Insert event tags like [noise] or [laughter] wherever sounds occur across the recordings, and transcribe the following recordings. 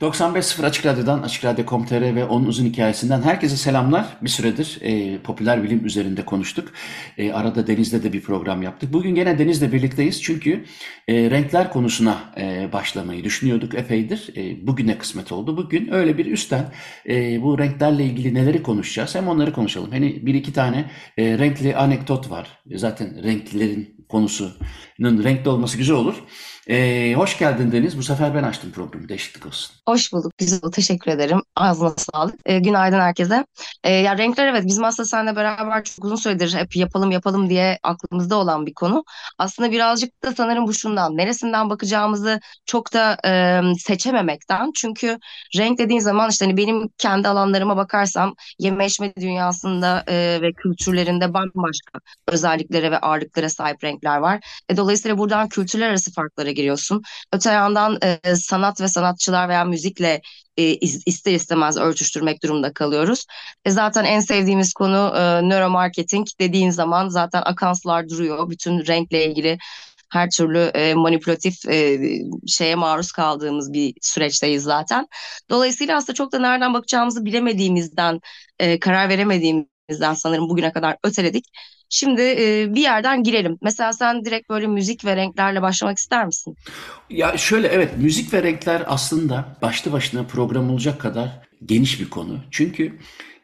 95.0 Açık Radyo'dan, Açık Radyo.com.tr ve onun uzun hikayesinden herkese selamlar. Bir süredir e, popüler bilim üzerinde konuştuk. E, arada Deniz'de de bir program yaptık. Bugün gene Deniz'le birlikteyiz çünkü e, renkler konusuna e, başlamayı düşünüyorduk epeydir. E, bugüne kısmet oldu. Bugün öyle bir üstten e, bu renklerle ilgili neleri konuşacağız hem onları konuşalım. Hani bir iki tane e, renkli anekdot var. Zaten renklerin konusunun renkli olması güzel olur. Ee, hoş geldin Deniz. Bu sefer ben açtım programı. Değişiklik olsun. Hoş bulduk. Güzel. Teşekkür ederim. Ağzına sağlık. Ee, günaydın herkese. Ee, ya renkler evet bizim aslında seninle beraber çok uzun süredir hep yapalım yapalım diye aklımızda olan bir konu. Aslında birazcık da sanırım bu şundan. Neresinden bakacağımızı çok da e, seçememekten. Çünkü renk dediğin zaman işte hani benim kendi alanlarıma bakarsam yeme içme dünyasında e, ve kültürlerinde bambaşka özelliklere ve ağırlıklara sahip renkler var. E, dolayısıyla buradan kültürler arası farklara giriyorsun. Öte yandan e, sanat ve sanatçılar veya müzikle e, ister istemez örtüştürmek durumunda kalıyoruz. E, zaten en sevdiğimiz konu e, nöromarketing dediğin zaman zaten akanslar duruyor. Bütün renkle ilgili her türlü e, manipülatif e, şeye maruz kaldığımız bir süreçteyiz zaten. Dolayısıyla aslında çok da nereden bakacağımızı bilemediğimizden, e, karar veremediğimizden sanırım bugüne kadar öteledik. Şimdi e, bir yerden girelim. Mesela sen direkt böyle müzik ve renklerle başlamak ister misin? Ya şöyle evet müzik ve renkler aslında başlı başına program olacak kadar geniş bir konu. Çünkü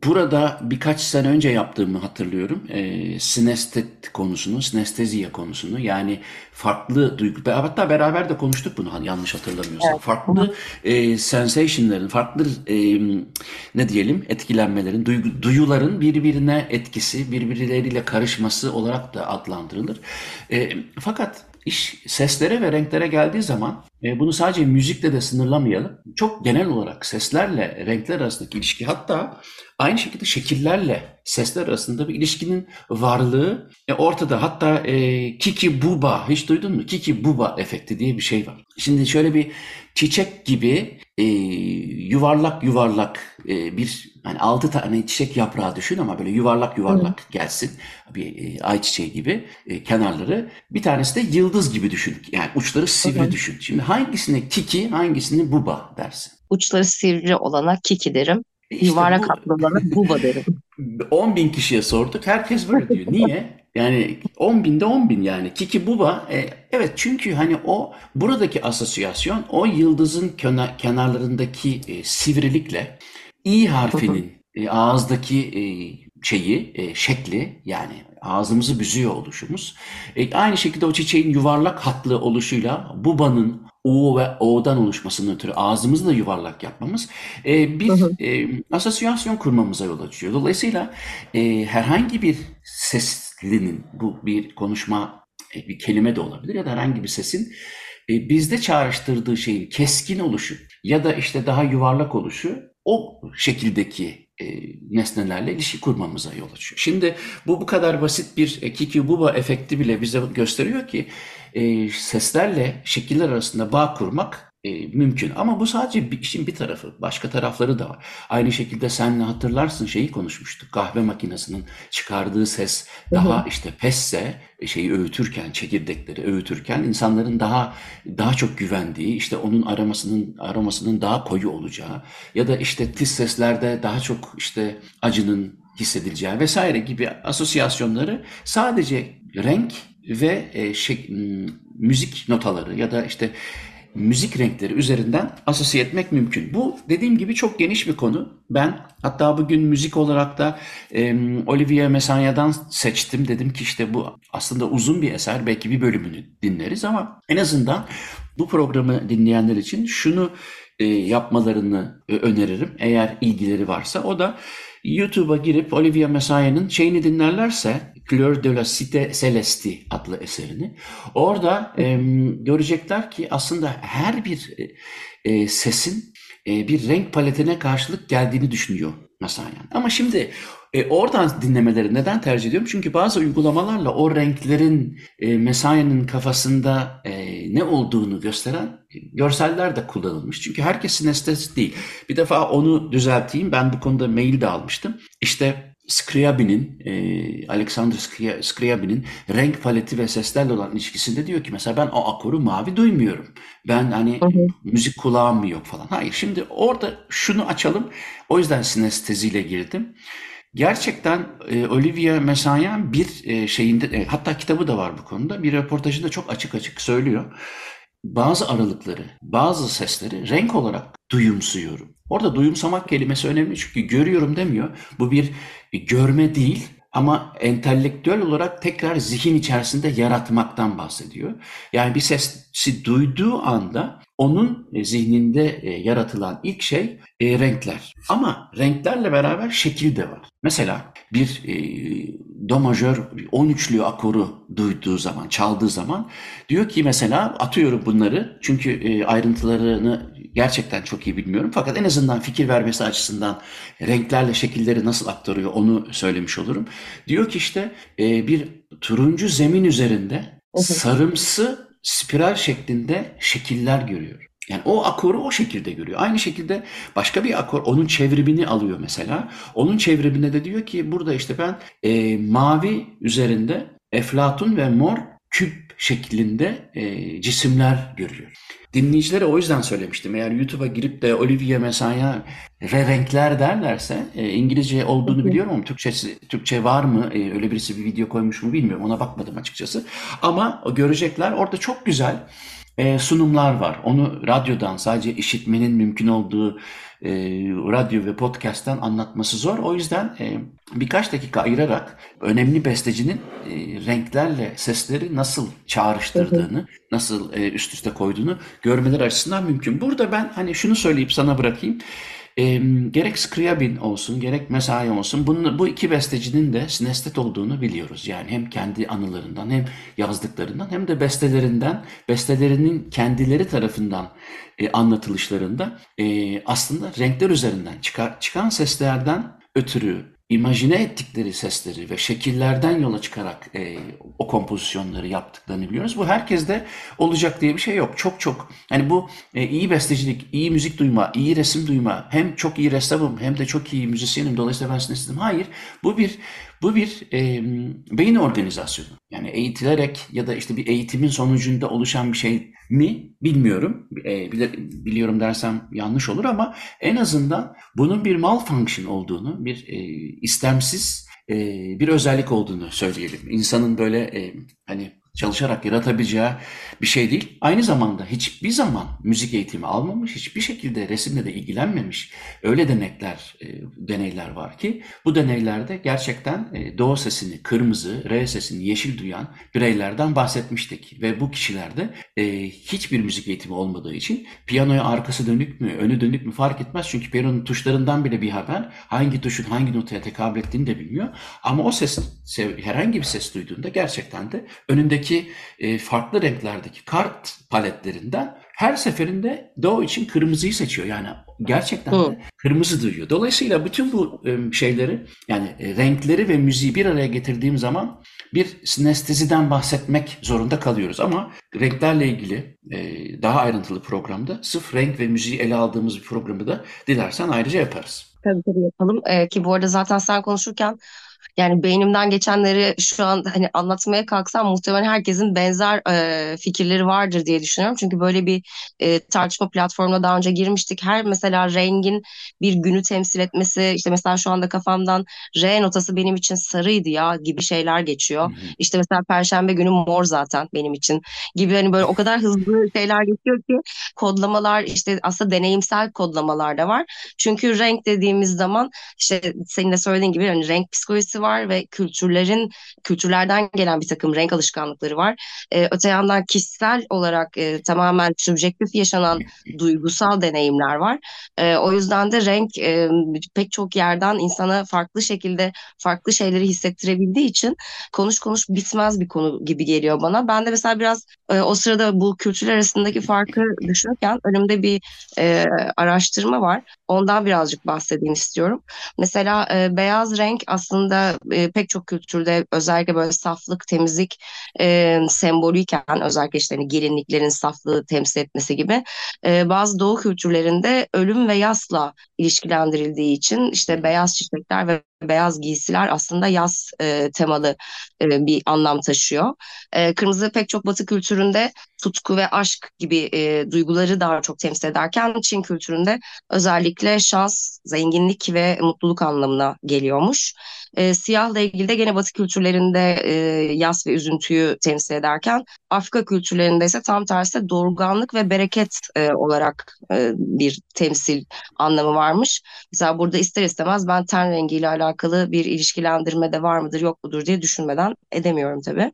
Burada birkaç sene önce yaptığımı hatırlıyorum. E, sinestet konusunu, sinesteziya konusunu yani farklı duygu, hatta beraber de konuştuk bunu hani yanlış hatırlamıyorsam. Evet. Farklı e, sensationların, farklı e, ne diyelim etkilenmelerin, duygu, duyuların birbirine etkisi, birbirleriyle karışması olarak da adlandırılır. E, fakat İş seslere ve renklere geldiği zaman e, bunu sadece müzikle de sınırlamayalım. Çok genel olarak seslerle renkler arasındaki ilişki hatta aynı şekilde şekillerle sesler arasında bir ilişkinin varlığı e, ortada. Hatta e, Kiki Buba hiç duydun mu? Kiki Buba efekti diye bir şey var. Şimdi şöyle bir çiçek gibi e, yuvarlak yuvarlak e, bir hani altı tane çiçek yaprağı düşün ama böyle yuvarlak yuvarlak Hı. gelsin bir e, ay çiçeği gibi e, kenarları bir tanesi de yıldız gibi düşün yani uçları sivri Hı. düşün. Şimdi hangisine kiki hangisini buba dersin? Uçları sivri olana kiki derim. İşte Yuvarlak hatlı olana buba derim. [laughs] 10 bin kişiye sorduk herkes böyle diyor. Niye? Yani 10 binde 10 bin yani. Kiki Buba e, evet çünkü hani o buradaki asosyasyon o yıldızın kenar, kenarlarındaki e, sivrilikle i harfinin e, ağızdaki e, şeyi e, şekli yani ağzımızı büzüyor oluşumuz. E, aynı şekilde o çiçeğin yuvarlak hatlı oluşuyla Buba'nın U ve O'dan oluşmasının ötürü ağzımızı da yuvarlak yapmamız e, bir e, asosyasyon kurmamıza yol açıyor. Dolayısıyla e, herhangi bir ses dilinin bu bir konuşma e, bir kelime de olabilir ya da herhangi bir sesin e, bizde çağrıştırdığı şeyin keskin oluşu ya da işte daha yuvarlak oluşu o şekildeki e, nesnelerle ilişki kurmamıza yol açıyor. Şimdi bu bu kadar basit bir e, Kiki Buba efekti bile bize gösteriyor ki e, seslerle şekiller arasında bağ kurmak e, mümkün. Ama bu sadece bir, işin bir tarafı. Başka tarafları da var. Aynı şekilde senle hatırlarsın şeyi konuşmuştuk. Kahve makinesinin çıkardığı ses daha hı hı. işte pesse e, şeyi öğütürken, çekirdekleri öğütürken insanların daha daha çok güvendiği, işte onun aramasının aromasının daha koyu olacağı ya da işte tiz seslerde daha çok işte acının hissedileceği vesaire gibi asosyasyonları sadece renk ve e, şey, müzik notaları ya da işte müzik renkleri üzerinden asosiye etmek mümkün. Bu dediğim gibi çok geniş bir konu. Ben hatta bugün müzik olarak da e, Olivier Messiaen'dan seçtim. Dedim ki işte bu aslında uzun bir eser. Belki bir bölümünü dinleriz ama en azından bu programı dinleyenler için şunu e, yapmalarını e, öneririm eğer ilgileri varsa. O da YouTube'a girip Olivia Messiah'nın şeyini dinlerlerse Fleur de la Cité Celeste adlı eserini orada e, görecekler ki aslında her bir e, sesin e, bir renk paletine karşılık geldiğini düşünüyor Messiah. Ama şimdi e, oradan dinlemeleri neden tercih ediyorum? Çünkü bazı uygulamalarla o renklerin e, Messiah'nın kafasında e, ne olduğunu gösteren görseller de kullanılmış. Çünkü herkesin estetik değil. Bir defa onu düzelteyim. Ben bu konuda mail de almıştım. İşte Scriabin'in, e, Alexander Scriabin'in renk paleti ve seslerle olan ilişkisinde diyor ki mesela ben o akoru mavi duymuyorum. Ben hani hı hı. müzik kulağım mı yok falan. Hayır şimdi orada şunu açalım. O yüzden sinesteziyle girdim. Gerçekten e, Olivia Messiaen bir e, şeyinde e, hatta kitabı da var bu konuda. Bir röportajında çok açık açık söylüyor. Bazı aralıkları, bazı sesleri renk olarak duyumsuyorum. Orada duyumsamak kelimesi önemli çünkü görüyorum demiyor. Bu bir görme değil ama entelektüel olarak tekrar zihin içerisinde yaratmaktan bahsediyor. Yani bir sesi duyduğu anda onun e, zihninde e, yaratılan ilk şey e, renkler. Ama renklerle beraber şekil de var. Mesela bir do majör 13'lü akoru duyduğu zaman, çaldığı zaman diyor ki mesela atıyorum bunları çünkü ayrıntılarını gerçekten çok iyi bilmiyorum. Fakat en azından fikir vermesi açısından renklerle şekilleri nasıl aktarıyor onu söylemiş olurum. Diyor ki işte bir turuncu zemin üzerinde sarımsı spiral şeklinde şekiller görüyor. Yani o akoru o şekilde görüyor. Aynı şekilde başka bir akor onun çevrimini alıyor mesela. Onun çevriminde de diyor ki burada işte ben e, mavi üzerinde eflatun ve mor küp şeklinde e, cisimler görüyor. Dinleyicilere o yüzden söylemiştim. Eğer YouTube'a girip de Olivia Messiah ve renkler derlerse e, İngilizce olduğunu biliyorum ama Türkçesi, Türkçe var mı? E, öyle birisi bir video koymuş mu bilmiyorum. Ona bakmadım açıkçası. Ama görecekler orada çok güzel e, sunumlar var. Onu radyodan sadece işitmenin mümkün olduğu e, radyo ve podcast'tan anlatması zor. O yüzden e, birkaç dakika ayırarak önemli bestecinin e, renklerle sesleri nasıl çağrıştırdığını, nasıl e, üst üste koyduğunu görmeleri açısından mümkün. Burada ben hani şunu söyleyip sana bırakayım. E, gerek Scriabin olsun gerek Mesai olsun bunun, bu iki bestecinin de sinestet olduğunu biliyoruz. Yani hem kendi anılarından hem yazdıklarından hem de bestelerinden, bestelerinin kendileri tarafından e, anlatılışlarında e, aslında renkler üzerinden çıkar, çıkan seslerden ötürü imajine ettikleri sesleri ve şekillerden yola çıkarak e, o kompozisyonları yaptıklarını biliyoruz. Bu herkeste olacak diye bir şey yok. Çok çok hani bu e, iyi bestecilik, iyi müzik duyma, iyi resim duyma, hem çok iyi ressamım hem de çok iyi müzisyenim dolayısıyla ben sinestetim. Hayır, bu bir bu bir e, beyin organizasyonu. Yani eğitilerek ya da işte bir eğitimin sonucunda oluşan bir şey mi bilmiyorum. E, biliyorum dersem yanlış olur ama en azından bunun bir malfunction olduğunu, bir e, istemsiz e, bir özellik olduğunu söyleyelim. İnsanın böyle e, hani çalışarak yaratabileceği bir şey değil. Aynı zamanda hiçbir zaman müzik eğitimi almamış, hiçbir şekilde resimle de ilgilenmemiş öyle denekler, e, deneyler var ki bu deneylerde gerçekten e, do sesini kırmızı, re sesini yeşil duyan bireylerden bahsetmiştik. Ve bu kişilerde e, hiçbir müzik eğitimi olmadığı için piyanoya arkası dönük mü, önü dönük mü fark etmez. Çünkü piyanonun tuşlarından bile bir haber hangi tuşun hangi notaya tekabül ettiğini de bilmiyor. Ama o ses, herhangi bir ses duyduğunda gerçekten de önündeki içindeki e, farklı renklerdeki kart paletlerinden her seferinde Doğu için kırmızıyı seçiyor. Yani gerçekten de kırmızı duyuyor. Dolayısıyla bütün bu e, şeyleri yani e, renkleri ve müziği bir araya getirdiğim zaman bir sinesteziden bahsetmek zorunda kalıyoruz. Ama renklerle ilgili e, daha ayrıntılı programda sırf renk ve müziği ele aldığımız bir programı da dilersen ayrıca yaparız. Tabii tabii yapalım. Ee, ki bu arada zaten sen konuşurken yani beynimden geçenleri şu an hani anlatmaya kalksam muhtemelen herkesin benzer e, fikirleri vardır diye düşünüyorum. Çünkü böyle bir e, tartışma platformuna daha önce girmiştik. Her mesela rengin bir günü temsil etmesi işte mesela şu anda kafamdan R notası benim için sarıydı ya gibi şeyler geçiyor. Hı hı. İşte mesela perşembe günü mor zaten benim için gibi hani böyle o kadar hızlı şeyler geçiyor ki kodlamalar işte aslında deneyimsel kodlamalar da var. Çünkü renk dediğimiz zaman işte senin de söylediğin gibi hani renk psikolojisi var var ve kültürlerin kültürlerden gelen bir takım renk alışkanlıkları var. E, öte yandan kişisel olarak e, tamamen subjektif yaşanan duygusal deneyimler var. E, o yüzden de renk e, pek çok yerden insana farklı şekilde farklı şeyleri hissettirebildiği için konuş konuş bitmez bir konu gibi geliyor bana. Ben de mesela biraz e, o sırada bu kültürler arasındaki farkı düşünürken önümde bir e, araştırma var. Ondan birazcık bahsedeyim istiyorum. Mesela e, beyaz renk aslında e, pek çok kültürde özellikle böyle saflık, temizlik e, sembolüyken özellikle işte hani gelinliklerin saflığı temsil etmesi gibi e, bazı doğu kültürlerinde ölüm ve yasla ilişkilendirildiği için işte beyaz çiçekler ve beyaz giysiler aslında yaz e, temalı e, bir anlam taşıyor. E, kırmızı pek çok batı kültüründe tutku ve aşk gibi e, duyguları daha çok temsil ederken Çin kültüründe özellikle şans, zenginlik ve mutluluk anlamına geliyormuş. E, siyahla ilgili de gene batı kültürlerinde e, yas ve üzüntüyü temsil ederken Afrika kültürlerinde ise tam tersi dorganlık ve bereket e, olarak e, bir temsil anlamı varmış. Mesela burada ister istemez ben ten rengiyle alakalı bir ilişkilendirme de var mıdır yok mudur diye düşünmeden edemiyorum tabii.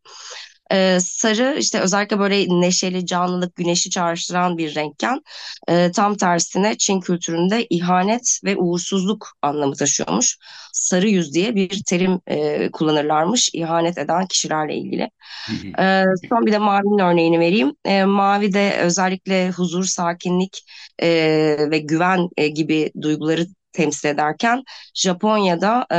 Ee, sarı işte özellikle böyle neşeli, canlılık, güneşi çağrıştıran bir renkken e, tam tersine Çin kültüründe ihanet ve uğursuzluk anlamı taşıyormuş. Sarı yüz diye bir terim e, kullanırlarmış ihanet eden kişilerle ilgili. e, son bir de mavinin örneğini vereyim. E, mavi de özellikle huzur, sakinlik e, ve güven e, gibi duyguları temsil ederken Japonya'da e,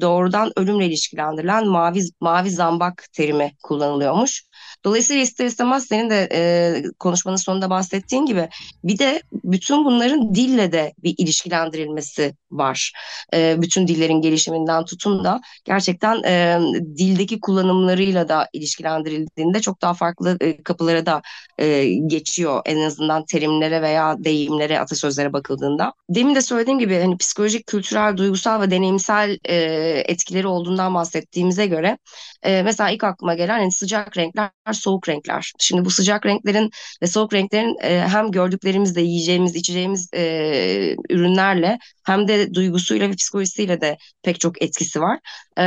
doğrudan ölümle ilişkilendirilen mavi mavi zambak terimi kullanılıyormuş. Dolayısıyla ister istemez senin de e, konuşmanın sonunda bahsettiğin gibi bir de bütün bunların dille de bir ilişkilendirilmesi var. E, bütün dillerin gelişiminden tutun da gerçekten e, dildeki kullanımlarıyla da ilişkilendirildiğinde çok daha farklı e, kapılara da e, geçiyor en azından terimlere veya deyimlere, atasözlere bakıldığında. Demin de söylediğim gibi hani psikolojik, kültürel, duygusal ve deneyimsel e, etkileri olduğundan bahsettiğimize göre e, mesela ilk aklıma gelen hani sıcak renkler, soğuk renkler. Şimdi bu sıcak renklerin ve soğuk renklerin e, hem gördüklerimizde yiyeceğimiz, içeceğimiz e, ürünlerle hem de duygusuyla ve psikolojisiyle de pek çok etkisi var. E,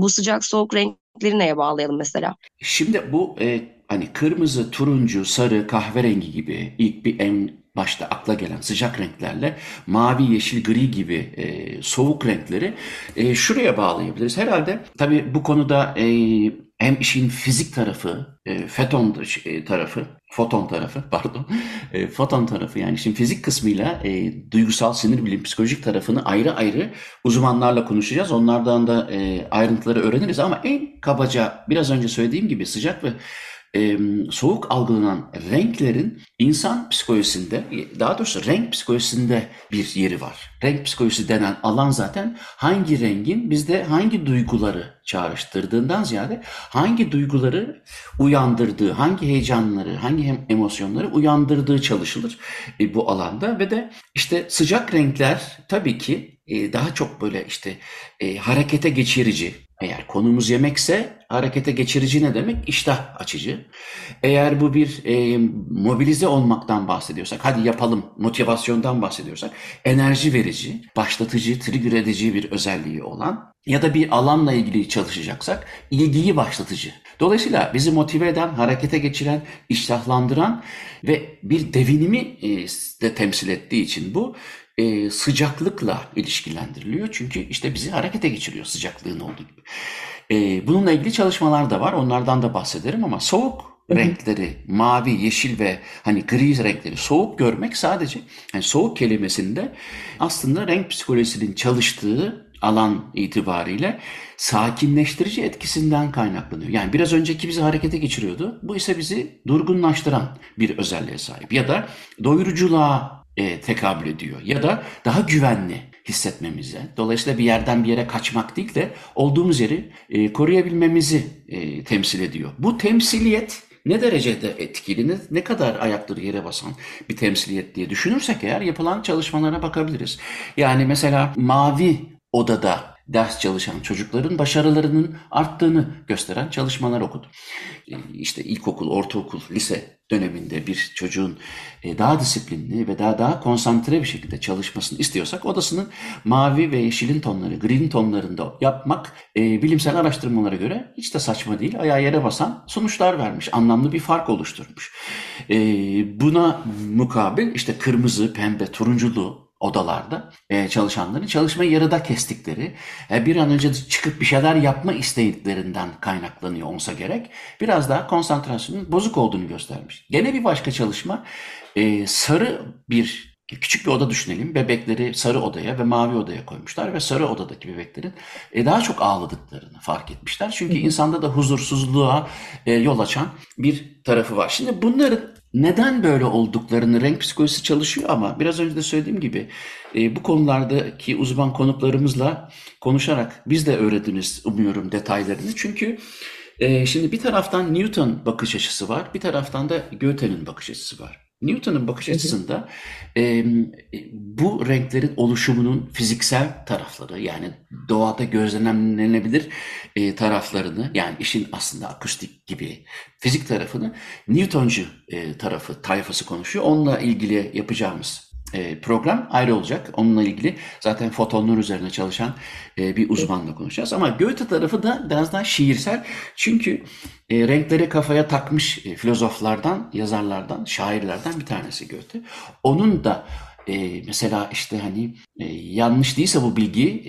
bu sıcak soğuk renkleri neye bağlayalım mesela? Şimdi bu e, hani kırmızı, turuncu, sarı, kahverengi gibi ilk bir en başta akla gelen sıcak renklerle mavi, yeşil, gri gibi e, soğuk renkleri e, şuraya bağlayabiliriz. Herhalde tabii bu konuda e, hem işin fizik tarafı, e, feton e, tarafı, foton tarafı [laughs] pardon, e, foton tarafı yani işin fizik kısmıyla e, duygusal sinir bilim, psikolojik tarafını ayrı ayrı uzmanlarla konuşacağız. Onlardan da e, ayrıntıları öğreniriz ama en kabaca biraz önce söylediğim gibi sıcak ve e, soğuk algılanan renklerin insan psikolojisinde, daha doğrusu renk psikolojisinde bir yeri var. Renk psikolojisi denen alan zaten hangi rengin bizde hangi duyguları çağrıştırdığından ziyade hangi duyguları uyandırdığı, hangi heyecanları, hangi emosyonları uyandırdığı çalışılır e, bu alanda ve de işte sıcak renkler tabii ki e, daha çok böyle işte e, harekete geçirici, eğer konumuz yemekse harekete geçirici ne demek? İştah açıcı. Eğer bu bir e, mobilize olmaktan bahsediyorsak, hadi yapalım motivasyondan bahsediyorsak, enerji verici, başlatıcı, trigger edici bir özelliği olan ya da bir alanla ilgili çalışacaksak ilgiyi başlatıcı. Dolayısıyla bizi motive eden, harekete geçiren, iştahlandıran ve bir devinimi e, de temsil ettiği için bu e, sıcaklıkla ilişkilendiriliyor. Çünkü işte bizi harekete geçiriyor sıcaklığın olduğu gibi. E, bununla ilgili çalışmalar da var. Onlardan da bahsederim ama soğuk renkleri, mavi, yeşil ve hani gri renkleri soğuk görmek sadece yani soğuk kelimesinde aslında renk psikolojisinin çalıştığı alan itibariyle sakinleştirici etkisinden kaynaklanıyor. Yani biraz önceki bizi harekete geçiriyordu. Bu ise bizi durgunlaştıran bir özelliğe sahip. Ya da doyuruculuğa e, tekabül ediyor. Ya da daha güvenli hissetmemize. Dolayısıyla bir yerden bir yere kaçmak değil de olduğumuz yeri e, koruyabilmemizi e, temsil ediyor. Bu temsiliyet ne derecede etkili, ne, ne kadar ayakları yere basan bir temsiliyet diye düşünürsek eğer yapılan çalışmalara bakabiliriz. Yani mesela mavi odada ders çalışan çocukların başarılarının arttığını gösteren çalışmalar okudum. E, işte ilkokul, ortaokul, lise döneminde bir çocuğun e, daha disiplinli ve daha daha konsantre bir şekilde çalışmasını istiyorsak odasının mavi ve yeşilin tonları, green tonlarında yapmak e, bilimsel araştırmalara göre hiç de saçma değil. Ayağı yere basan sonuçlar vermiş, anlamlı bir fark oluşturmuş. E, buna mukabil işte kırmızı, pembe, turunculu odalarda e, çalışanların çalışmayı yarıda kestikleri, e, bir an önce çıkıp bir şeyler yapma isteklerinden kaynaklanıyor olsa gerek. Biraz daha konsantrasyonun bozuk olduğunu göstermiş. Gene bir başka çalışma e, sarı bir küçük bir oda düşünelim. Bebekleri sarı odaya ve mavi odaya koymuşlar ve sarı odadaki bebeklerin e, daha çok ağladıklarını fark etmişler. Çünkü insanda da huzursuzluğa e, yol açan bir tarafı var. Şimdi bunların neden böyle olduklarını renk psikolojisi çalışıyor ama biraz önce de söylediğim gibi e, bu konulardaki uzman konuklarımızla konuşarak biz de öğrendiniz umuyorum detaylarını. Çünkü e, şimdi bir taraftan Newton bakış açısı var, bir taraftan da Goethe'nin bakış açısı var. Newton'un bakış açısında e, bu renklerin oluşumunun fiziksel tarafları yani doğada gözlemlenebilir e, taraflarını yani işin aslında akustik gibi fizik tarafını Newtoncu e, tarafı tayfası konuşuyor. Onunla ilgili yapacağımız program ayrı olacak. Onunla ilgili zaten fotonlar üzerine çalışan e, bir uzmanla konuşacağız. Ama Goethe tarafı da biraz daha şiirsel. Çünkü e, renkleri kafaya takmış filozoflardan, yazarlardan, şairlerden bir tanesi Goethe. Onun da mesela işte hani yanlış değilse bu bilgi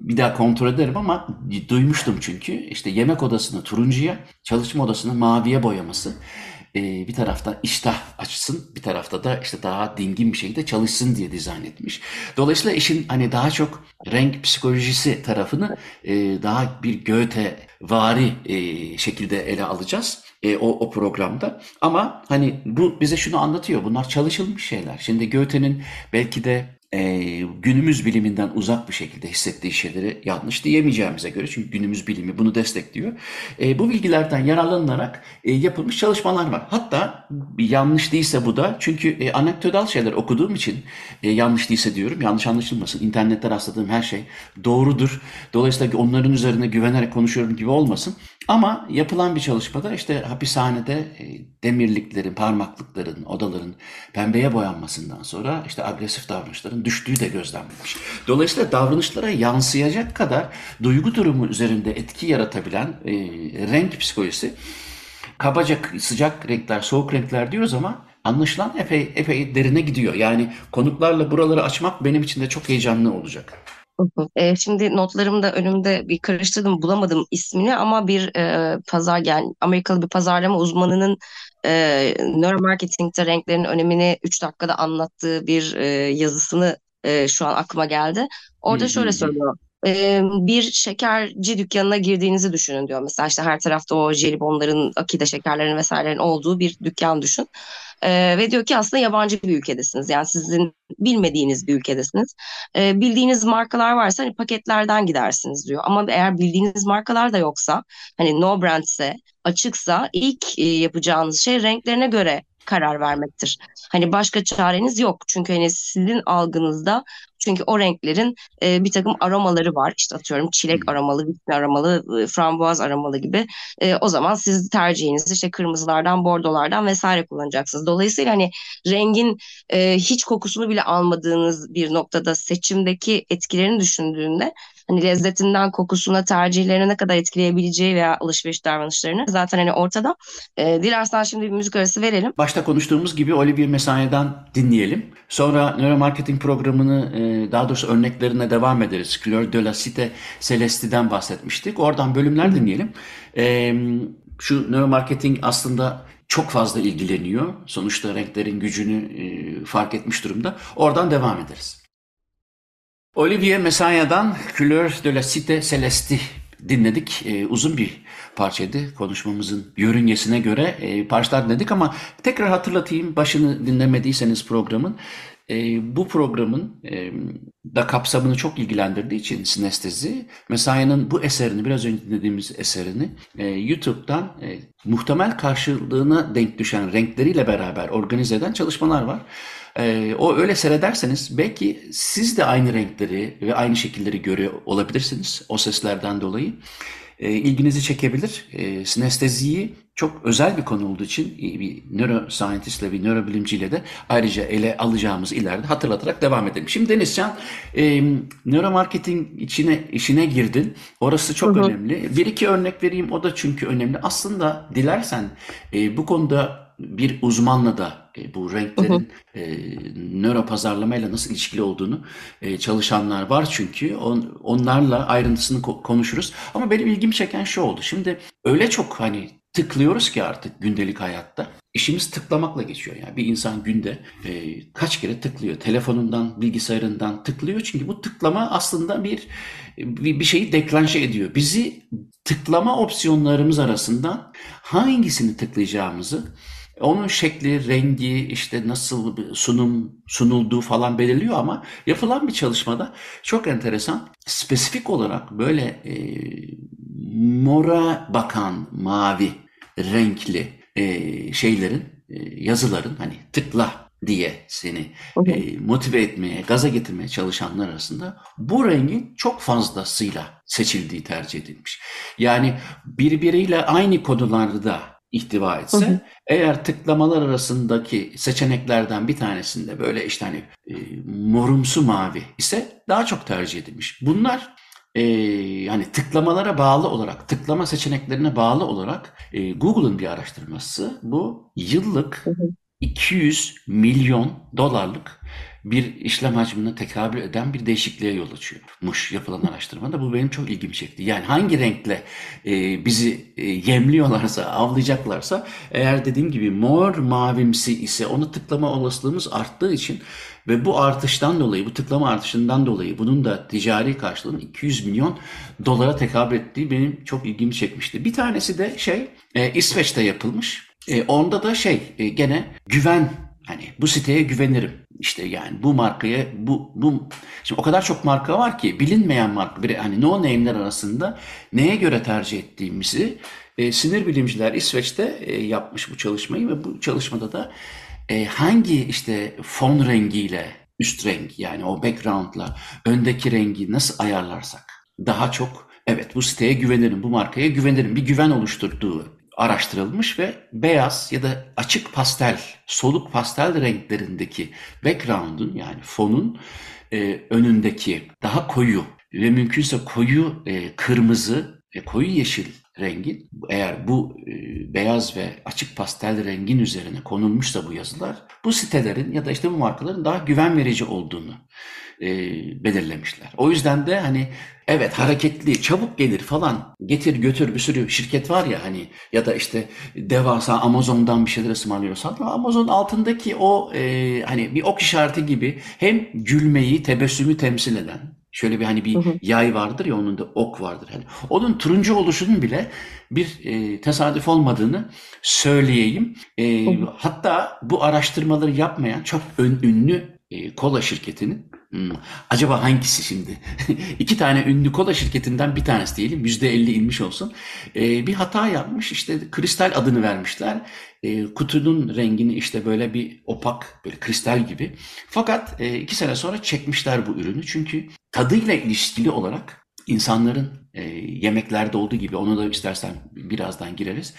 bir daha kontrol ederim ama duymuştum çünkü işte yemek odasını turuncuya, çalışma odasını maviye boyaması e, bir tarafta iştah açsın, bir tarafta da işte daha dingin bir şekilde çalışsın diye dizayn etmiş. Dolayısıyla işin hani daha çok renk psikolojisi tarafını e, daha bir Goethe vari e, şekilde ele alacağız e, o, o programda. Ama hani bu bize şunu anlatıyor. Bunlar çalışılmış şeyler. Şimdi Goethe'nin belki de e, günümüz biliminden uzak bir şekilde hissettiği şeyleri yanlış diyemeyeceğimize göre çünkü günümüz bilimi bunu destekliyor. E, bu bilgilerden yararlanarak e, yapılmış çalışmalar var. Hatta yanlış değilse bu da çünkü e, anekdotal şeyler okuduğum için e, yanlış değilse diyorum. Yanlış anlaşılmasın. İnternette rastladığım her şey doğrudur. Dolayısıyla onların üzerine güvenerek konuşuyorum gibi olmasın. Ama yapılan bir çalışmada işte hapishanede e, demirliklerin, parmaklıkların, odaların pembeye boyanmasından sonra işte agresif davranışların düştüğü de gözlenmiş. Dolayısıyla davranışlara yansıyacak kadar duygu durumu üzerinde etki yaratabilen e, renk psikolojisi kabaca sıcak renkler, soğuk renkler diyoruz ama anlaşılan epey epey derine gidiyor. Yani konuklarla buraları açmak benim için de çok heyecanlı olacak. E, şimdi notlarımda önümde bir karıştırdım bulamadım ismini ama bir e, pazar yani Amerikalı bir pazarlama uzmanının e, nöromarketingte renklerin önemini 3 dakikada anlattığı bir e, yazısını e, şu an aklıma geldi. Orada şöyle söylüyor. E, bir şekerci dükkanına girdiğinizi düşünün diyor. Mesela işte her tarafta o jelibonların, akide şekerlerin vesairelerin olduğu bir dükkan düşün. E, ve diyor ki aslında yabancı bir ülkedesiniz. Yani sizin bilmediğiniz bir ülkedesiniz. E, bildiğiniz markalar varsa hani paketlerden gidersiniz diyor. Ama eğer bildiğiniz markalar da yoksa hani no brandse açıksa ilk e, yapacağınız şey renklerine göre karar vermektir. Hani başka çareniz yok. Çünkü hani sizin algınızda çünkü o renklerin e, bir takım aromaları var. İşte atıyorum çilek aromalı, vişne aromalı, e, frambuaz aromalı gibi. E, o zaman siz tercihinizi işte kırmızılardan, bordolardan vesaire kullanacaksınız. Dolayısıyla hani rengin e, hiç kokusunu bile almadığınız bir noktada seçimdeki etkilerini düşündüğünde hani lezzetinden kokusuna tercihlerine ne kadar etkileyebileceği veya alışveriş davranışlarını zaten hani ortada. E, dilersen şimdi bir müzik arası verelim. Başta konuştuğumuz gibi Olivier Messiaen'dan dinleyelim. Sonra nöromarketing programını e, daha doğrusu örneklerine devam ederiz. Fleur de la Cité Celeste'den bahsetmiştik. Oradan bölümler dinleyelim. E, şu nöromarketing aslında çok fazla ilgileniyor. Sonuçta renklerin gücünü e, fark etmiş durumda. Oradan devam ederiz. Olivier Messiaen'dan Couleur de la Cité Celeste dinledik. E, uzun bir parçaydı konuşmamızın yörüngesine göre e, parçalar dinledik ama tekrar hatırlatayım başını dinlemediyseniz programın. e, bu programın e, da kapsamını çok ilgilendirdiği için sinestezi, Mesai'nin bu eserini, biraz önce dinlediğimiz eserini e, YouTube'dan e, muhtemel karşılığına denk düşen renkleriyle beraber organize eden çalışmalar var. E, o öyle seyrederseniz belki siz de aynı renkleri ve aynı şekilleri görüyor olabilirsiniz o seslerden dolayı e, ilginizi çekebilir. E, sinesteziyi çok özel bir konu olduğu için e, bir neuroscientistle, bir nörobilimciyle de ayrıca ele alacağımız ileride hatırlatarak devam edelim. Şimdi Denizcan, e, nöromarketing içine işine girdin. Orası çok hı hı. önemli. Bir iki örnek vereyim. O da çünkü önemli. Aslında dilersen e, bu konuda bir uzmanla da e, bu renklerin hı hı. e, nöro pazarlamayla nasıl ilişkili olduğunu e, çalışanlar var çünkü on, onlarla ayrıntısını ko- konuşuruz. Ama benim ilgimi çeken şu oldu. Şimdi öyle çok hani tıklıyoruz ki artık gündelik hayatta. İşimiz tıklamakla geçiyor. Yani bir insan günde e, kaç kere tıklıyor. Telefonundan, bilgisayarından tıklıyor. Çünkü bu tıklama aslında bir bir, bir şeyi deklanşe ediyor. Bizi tıklama opsiyonlarımız arasından hangisini tıklayacağımızı onun şekli, rengi, işte nasıl sunum sunulduğu falan belirliyor ama yapılan bir çalışmada çok enteresan. Spesifik olarak böyle e, mora bakan mavi renkli e, şeylerin, e, yazıların hani tıkla diye seni e, motive etmeye, gaza getirmeye çalışanlar arasında bu rengin çok fazlasıyla seçildiği tercih edilmiş. Yani birbiriyle aynı konularda ihtiva etse hı hı. eğer tıklamalar arasındaki seçeneklerden bir tanesinde böyle işte hani e, morumsu mavi ise daha çok tercih edilmiş. Bunlar e, yani tıklamalara bağlı olarak, tıklama seçeneklerine bağlı olarak e, Google'ın bir araştırması bu yıllık hı hı. 200 milyon dolarlık bir işlem hacmine tekabül eden bir değişikliğe yol açıyormuş yapılan araştırmada. Bu benim çok ilgimi çekti. Yani hangi renkle e, bizi e, yemliyorlarsa, avlayacaklarsa eğer dediğim gibi mor mavimsi ise onu tıklama olasılığımız arttığı için ve bu artıştan dolayı, bu tıklama artışından dolayı bunun da ticari karşılığının 200 milyon dolara tekabül ettiği benim çok ilgimi çekmişti. Bir tanesi de şey e, İsveç'te yapılmış. E, onda da şey e, gene güven hani bu siteye güvenirim. İşte yani bu markaya bu bu. Şimdi o kadar çok marka var ki bilinmeyen marka. Bir hani no name'ler arasında neye göre tercih ettiğimizi e, sinir bilimciler İsveç'te e, yapmış bu çalışmayı ve bu çalışmada da e, hangi işte fon rengiyle üst renk yani o background'la öndeki rengi nasıl ayarlarsak daha çok evet bu siteye güvenirim bu markaya güvenirim. Bir güven oluşturduğu araştırılmış ve beyaz ya da açık pastel, soluk pastel renklerindeki background'un yani fonun e, önündeki daha koyu ve mümkünse koyu e, kırmızı ve koyu yeşil rengin eğer bu e, beyaz ve açık pastel rengin üzerine konulmuşsa bu yazılar bu sitelerin ya da işte bu markaların daha güven verici olduğunu e, belirlemişler. O yüzden de hani evet hareketli, çabuk gelir falan getir götür bir sürü şirket var ya hani ya da işte devasa Amazon'dan bir şeyler ısmarlıyorsan Amazon altındaki o e, hani bir ok işareti gibi hem gülmeyi, tebessümü temsil eden Şöyle bir hani bir hı hı. yay vardır ya onun da ok vardır. Hani onun turuncu oluşunun bile bir e, tesadüf olmadığını söyleyeyim. E, hatta bu araştırmaları yapmayan çok ön, ünlü e, kola şirketinin Hmm. Acaba hangisi şimdi? [laughs] İki tane ünlü kola şirketinden bir tanesi diyelim. Yüzde elli inmiş olsun. Ee, bir hata yapmış. İşte kristal adını vermişler. Ee, kutunun rengini işte böyle bir opak, böyle kristal gibi. Fakat e, iki sene sonra çekmişler bu ürünü. Çünkü tadıyla ilişkili olarak insanların e, yemeklerde olduğu gibi onu da istersen birazdan gireriz.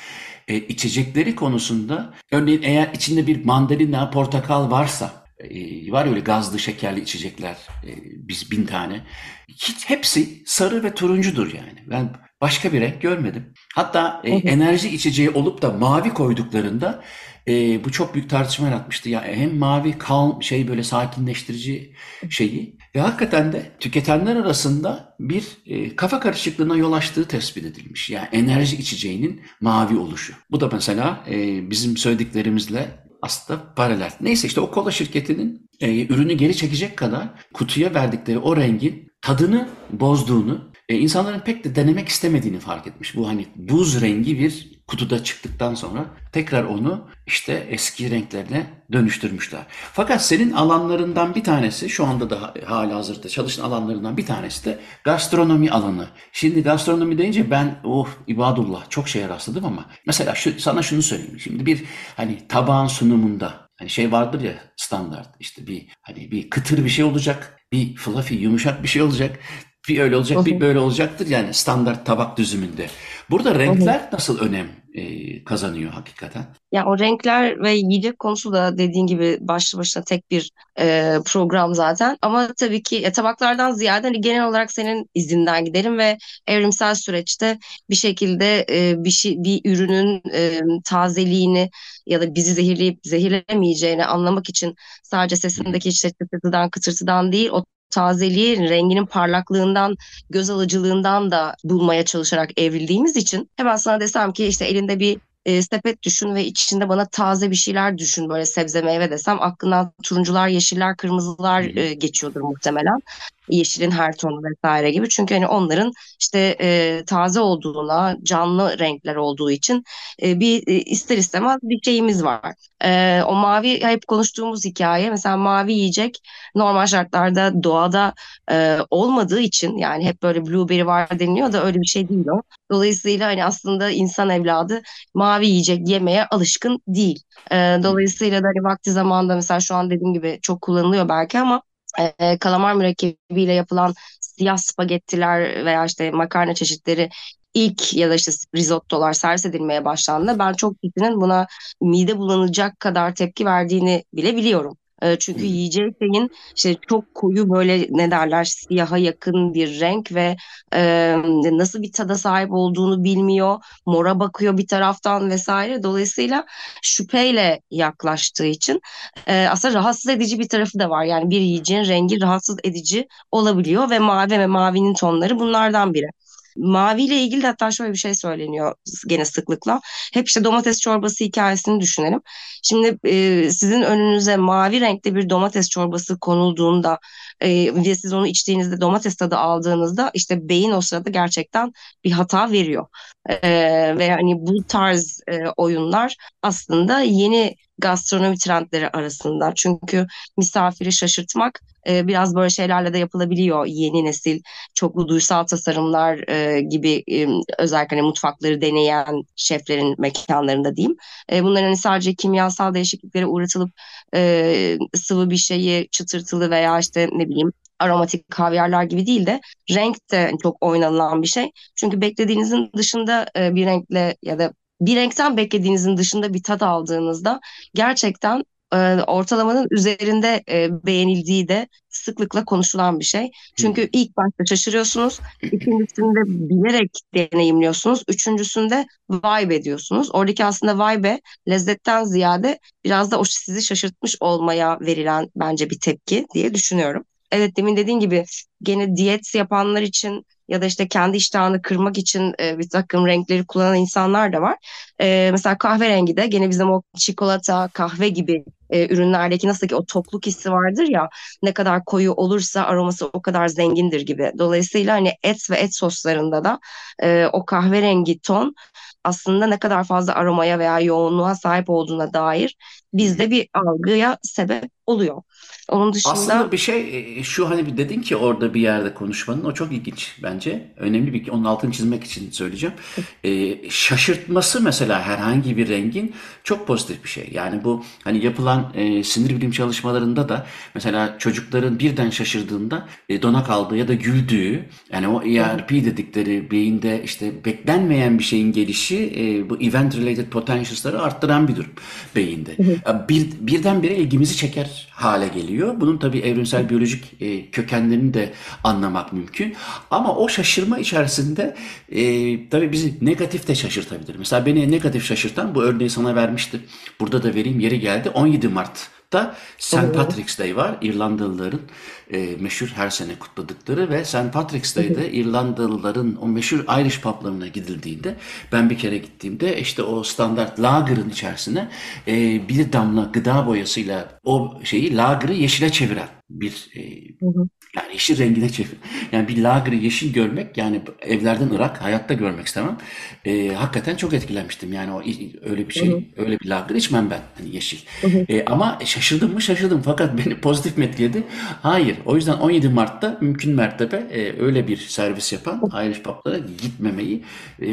E, içecekleri konusunda örneğin eğer içinde bir mandalina, portakal varsa e, var öyle gazlı şekerli içecekler e, biz bin tane. Hiç hepsi sarı ve turuncudur yani. Ben başka bir renk görmedim. Hatta e, enerji içeceği olup da mavi koyduklarında e, bu çok büyük tartışma yaratmıştı. Ya hem mavi calm şey böyle sakinleştirici şeyi ve hakikaten de tüketenler arasında bir e, kafa karışıklığına yol açtığı tespit edilmiş. Yani enerji içeceğinin mavi oluşu. Bu da mesela e, bizim söylediklerimizle aslında paralel. Neyse işte o kola şirketinin e, ürünü geri çekecek kadar kutuya verdikleri o rengin tadını bozduğunu, e, insanların pek de denemek istemediğini fark etmiş. Bu hani buz rengi bir kutuda çıktıktan sonra tekrar onu işte eski renklerine dönüştürmüşler. Fakat senin alanlarından bir tanesi şu anda da hala hazırda çalışan alanlarından bir tanesi de gastronomi alanı. Şimdi gastronomi deyince ben oh ibadullah çok şeye rastladım ama mesela şu, sana şunu söyleyeyim. Şimdi bir hani tabağın sunumunda Hani şey vardır ya standart işte bir hani bir kıtır bir şey olacak, bir fluffy yumuşak bir şey olacak. Bir öyle olacak, bir böyle olacaktır yani standart tabak düzümünde. Burada renkler nasıl önem e, kazanıyor hakikaten? Ya o renkler ve yiyecek konusu da dediğin gibi başlı başına tek bir e, program zaten. Ama tabii ki e, tabaklardan ziyade hani genel olarak senin izinden giderim ve evrimsel süreçte bir şekilde e, bir şey bir ürünün e, tazeliğini ya da bizi zehirleyip zehirlemeyeceğini anlamak için sadece sesindeki işte çıtırtıdan kıtırtıdan değil o tazeliği, renginin parlaklığından, göz alıcılığından da bulmaya çalışarak evrildiğimiz için hemen sana desem ki işte elinde bir e, sepet düşün ve içinde bana taze bir şeyler düşün. Böyle sebze meyve desem aklından turuncular, yeşiller, kırmızılar e, geçiyordur muhtemelen yeşilin her tonu vesaire gibi. Çünkü hani onların işte e, taze olduğuna, canlı renkler olduğu için e, bir e, ister istemez bir şeyimiz var. E, o mavi hep konuştuğumuz hikaye mesela mavi yiyecek normal şartlarda doğada e, olmadığı için yani hep böyle blueberry var deniliyor da öyle bir şey değil o. Dolayısıyla hani aslında insan evladı mavi yiyecek yemeye alışkın değil. E, dolayısıyla da hani vakti zamanda mesela şu an dediğim gibi çok kullanılıyor belki ama e, kalamar mürekkebiyle yapılan siyah spagettiler veya işte makarna çeşitleri ilk ya da işte risottolar servis edilmeye başlandığında ben çok kişinin buna mide bulanacak kadar tepki verdiğini bile biliyorum. E, çünkü yiyeceği şeyin işte çok koyu böyle ne derler siyaha yakın bir renk ve e, nasıl bir tada sahip olduğunu bilmiyor. Mora bakıyor bir taraftan vesaire. Dolayısıyla şüpheyle yaklaştığı için e, aslında rahatsız edici bir tarafı da var. Yani bir yiyeceğin rengi rahatsız edici olabiliyor ve mavi ve mavinin tonları bunlardan biri. Mavi ile ilgili de hatta şöyle bir şey söyleniyor gene sıklıkla. Hep işte domates çorbası hikayesini düşünelim. Şimdi e, sizin önünüze mavi renkte bir domates çorbası konulduğunda e, ve siz onu içtiğinizde domates tadı aldığınızda işte beyin o sırada gerçekten bir hata veriyor. E, ve hani bu tarz e, oyunlar aslında yeni gastronomi trendleri arasında. Çünkü misafiri şaşırtmak e, biraz böyle şeylerle de yapılabiliyor. Yeni nesil çoklu duysal tasarımlar e, gibi e, özellikle hani mutfakları deneyen şeflerin mekanlarında diyeyim. E, bunların hani sadece kimyasal değişikliklere uğratılıp e, sıvı bir şeyi çıtırtılı veya işte ne bileyim aromatik kavyarlar gibi değil de renk de çok oynanılan bir şey. Çünkü beklediğinizin dışında e, bir renkle ya da bir renkten beklediğinizin dışında bir tat aldığınızda gerçekten e, ortalamanın üzerinde e, beğenildiği de sıklıkla konuşulan bir şey. Çünkü ilk başta şaşırıyorsunuz, ikincisinde bilerek deneyimliyorsunuz, üçüncüsünde vibe ediyorsunuz. Oradaki aslında vibe lezzetten ziyade biraz da o sizi şaşırtmış olmaya verilen bence bir tepki diye düşünüyorum. Evet demin dediğin gibi gene diyet yapanlar için ya da işte kendi iştahını kırmak için e, bir takım renkleri kullanan insanlar da var. E, mesela kahverengi de gene bizim o çikolata, kahve gibi e, ürünlerdeki nasıl ki o tokluk hissi vardır ya ne kadar koyu olursa aroması o kadar zengindir gibi. Dolayısıyla hani et ve et soslarında da e, o kahverengi ton aslında ne kadar fazla aromaya veya yoğunluğa sahip olduğuna dair bizde bir algıya sebep oluyor. Onun dışında Aslında bir şey e, şu hani bir dedin ki orada bir yerde konuşmanın o çok ilginç bence. Önemli bir onun altını çizmek için söyleyeceğim. Ee, şaşırtması mesela herhangi bir rengin çok pozitif bir şey. Yani bu hani yapılan e, sinir bilim çalışmalarında da mesela çocukların birden şaşırdığında e, dona kaldığı ya da güldüğü yani o ERP dedikleri beyinde işte beklenmeyen bir şeyin gelişi e, bu event related potentials'ları arttıran bir durum beyinde. Bir, birdenbire ilgimizi çeker hale geliyor. Bunun tabii evrimsel biyolojik e, kökenlerini de anlamak mümkün. Ama o şaşırma içerisinde e, tabii bizi negatif de şaşırtabilir. Mesela beni negatif şaşırtan bu örneği sana vermiştim. Burada da vereyim yeri geldi. 17 Mart da St. Patrick's Day var. İrlandalıların e, meşhur her sene kutladıkları ve St. Patrick's Day'de İrlandalıların o meşhur Irish publarına gidildiğinde ben bir kere gittiğimde işte o standart lager'ın içerisine e, bir damla gıda boyasıyla o şeyi lager'ı yeşile çeviren bir e, Yani yeşil rengine çevir. Yani bir lager'ı yeşil görmek yani evlerden Irak hayatta görmek istemem. Ee, hakikaten çok etkilenmiştim. Yani o öyle bir şey, hı hı. öyle bir lager içmem ben hani yeşil. Hı hı. Ee, ama şaşırdım mı şaşırdım fakat [laughs] beni pozitif mi etkiledi? Hayır. O yüzden 17 Mart'ta mümkün mertebe e, öyle bir servis yapan Irish pub'lara gitmemeyi e,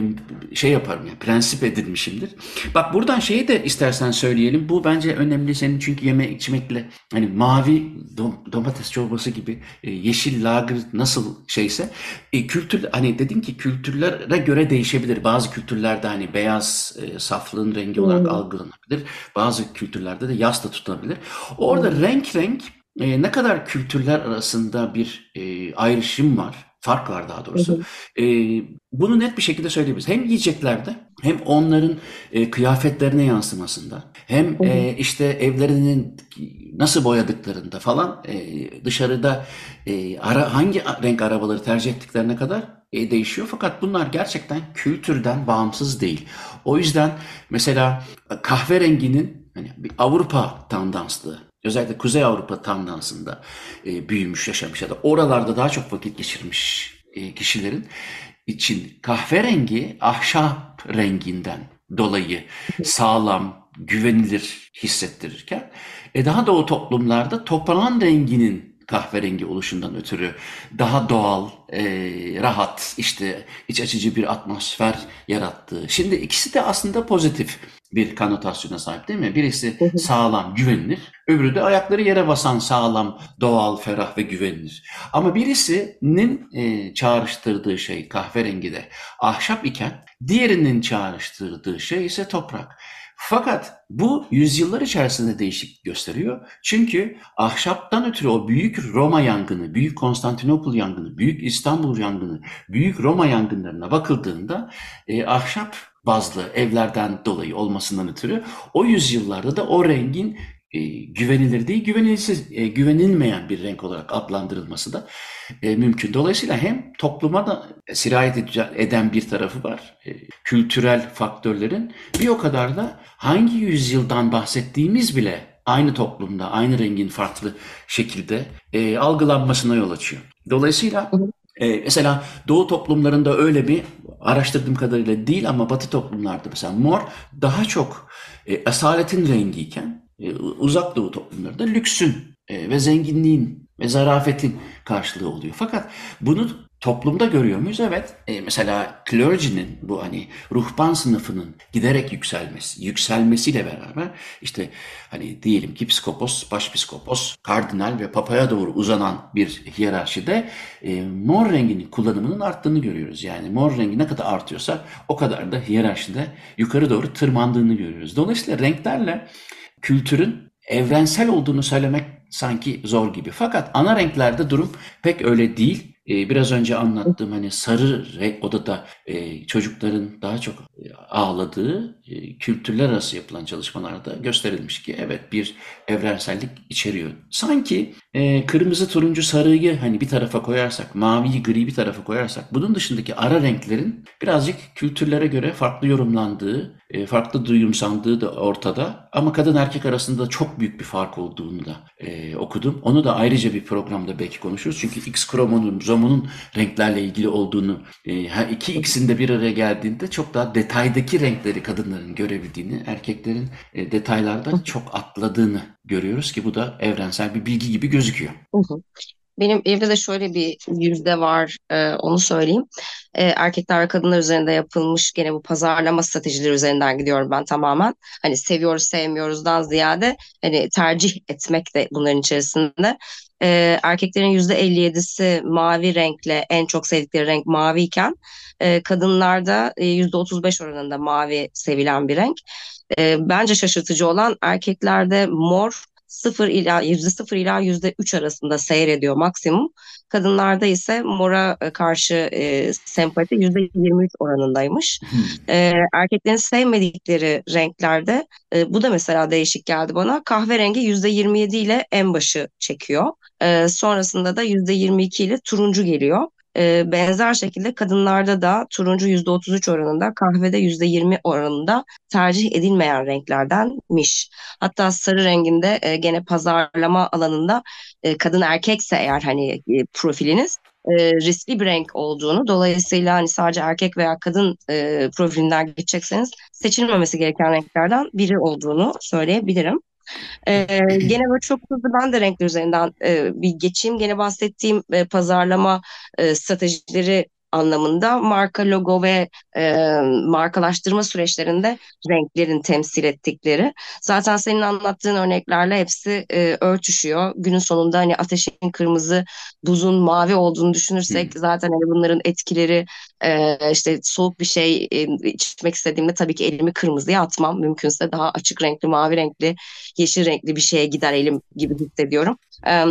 şey yaparım yani prensip edinmişimdir. Bak buradan şeyi de istersen söyleyelim. Bu bence önemli senin çünkü yeme içmekle hani mavi dom, domates çorbası gibi e, yeşil lager nasıl şeyse e, kültür hani dedin ki kültürlere göre değişebilir. Bazı kültürlerde hani beyaz e, saflığın rengi olarak hmm. algılanabilir. Bazı kültürlerde de yas da tutabilir. Orada hmm. renk renk e, ne kadar kültürler arasında bir e, ayrışım var fark var daha doğrusu. Hı hı. E, bunu net bir şekilde söyleyebiliriz. Hem yiyeceklerde hem onların e, kıyafetlerine yansımasında hem e, işte evlerinin nasıl boyadıklarında falan e, dışarıda e, ara, hangi renk arabaları tercih ettiklerine kadar e, değişiyor. Fakat bunlar gerçekten kültürden bağımsız değil. O yüzden mesela kahverenginin hani bir Avrupa tandanslı özellikle Kuzey Avrupa tandansında e, büyümüş, yaşamış ya da oralarda daha çok vakit geçirmiş e, kişilerin için kahverengi ahşap renginden dolayı sağlam, güvenilir hissettirirken e, daha doğu toplumlarda toprağın renginin kahverengi oluşundan ötürü daha doğal, e, rahat, işte iç açıcı bir atmosfer yarattığı. Şimdi ikisi de aslında pozitif bir kanotasyona sahip değil mi? Birisi sağlam, güvenilir. Öbürü de ayakları yere basan sağlam, doğal, ferah ve güvenilir. Ama birisinin e, çağrıştırdığı şey kahverengi de ahşap iken diğerinin çağrıştırdığı şey ise toprak. Fakat bu yüzyıllar içerisinde değişik gösteriyor. Çünkü ahşaptan ötürü o büyük Roma yangını, büyük Konstantinopol yangını, büyük İstanbul yangını, büyük Roma yangınlarına bakıldığında e, ahşap bazlı evlerden dolayı olmasından ötürü o yüzyıllarda da o rengin e, güvenilir değil, güvenilsiz, e, güvenilmeyen bir renk olarak adlandırılması da e, mümkün. Dolayısıyla hem topluma da sirayet eden bir tarafı var, e, kültürel faktörlerin bir o kadar da hangi yüzyıldan bahsettiğimiz bile aynı toplumda, aynı rengin farklı şekilde e, algılanmasına yol açıyor. Dolayısıyla e, mesela Doğu toplumlarında öyle bir araştırdığım kadarıyla değil ama Batı toplumlarda mesela mor daha çok e, asaletin rengiyken uzak Doğu toplumlarında lüksün e, ve zenginliğin ve zarafetin karşılığı oluyor. Fakat bunu toplumda görüyor muyuz? Evet. E, mesela clergy'nin bu hani ruhban sınıfının giderek yükselmesi, yükselmesiyle beraber işte hani diyelim ki psikopos, başpiskopos, kardinal ve papaya doğru uzanan bir hiyerarşide e, mor renginin kullanımının arttığını görüyoruz. Yani mor rengi ne kadar artıyorsa o kadar da hiyerarşide yukarı doğru tırmandığını görüyoruz. Dolayısıyla renklerle kültürün evrensel olduğunu söylemek sanki zor gibi. Fakat ana renklerde durum pek öyle değil. Ee, biraz önce anlattığım hani sarı odada e, çocukların daha çok e, ağladığı e, kültürler arası yapılan çalışmalarda gösterilmiş ki evet bir evrensellik içeriyor. Sanki kırmızı, turuncu, sarıyı hani bir tarafa koyarsak, maviyi, gri bir tarafa koyarsak bunun dışındaki ara renklerin birazcık kültürlere göre farklı yorumlandığı, farklı duyumsandığı da ortada. Ama kadın erkek arasında çok büyük bir fark olduğunu da okudum. Onu da ayrıca bir programda belki konuşuruz. Çünkü X kromozomun kromozomunun renklerle ilgili olduğunu, e, iki ikisinde bir araya geldiğinde çok daha detaydaki renkleri kadınların görebildiğini, erkeklerin e, detaylarda çok atladığını görüyoruz ki bu da evrensel bir bilgi gibi gözüküyor. Benim evde de şöyle bir yüzde var, e, onu söyleyeyim. E, erkekler ve kadınlar üzerinde yapılmış gene bu pazarlama stratejileri üzerinden gidiyorum ben tamamen. Hani seviyoruz sevmiyoruzdan ziyade hani tercih etmek de bunların içerisinde e, erkeklerin %57'si mavi renkle en çok sevdikleri renk maviyken e, kadınlarda e, %35 oranında mavi sevilen bir renk. E, bence şaşırtıcı olan erkeklerde mor 0 ila %0 ila %3 arasında seyrediyor maksimum. Kadınlarda ise mora e, karşı e, sempati %23 oranındaymış. Hmm. E, erkeklerin sevmedikleri renklerde e, bu da mesela değişik geldi bana. Kahverengi %27 ile en başı çekiyor. E, sonrasında da %22 ile turuncu geliyor. E, benzer şekilde kadınlarda da turuncu %33 oranında, kahvede %20 oranında tercih edilmeyen renklerdenmiş. Hatta sarı renginde e, gene pazarlama alanında e, kadın erkekse eğer hani e, profiliniz riskli bir renk olduğunu dolayısıyla hani sadece erkek veya kadın e, profilinden geçecekseniz seçilmemesi gereken renklerden biri olduğunu söyleyebilirim. Ee, [laughs] gene böyle çok hızlı ben de renkler üzerinden e, bir geçeyim. Gene bahsettiğim e, pazarlama e, stratejileri anlamında marka logo ve e, markalaştırma süreçlerinde renklerin temsil ettikleri. Zaten senin anlattığın örneklerle hepsi e, örtüşüyor. Günün sonunda hani ateşin kırmızı, buzun mavi olduğunu düşünürsek hmm. zaten hani bunların etkileri e, işte soğuk bir şey e, içmek istediğimde tabii ki elimi kırmızıya atmam. Mümkünse daha açık renkli, mavi renkli, yeşil renkli bir şeye gider elim gibi hissediyorum.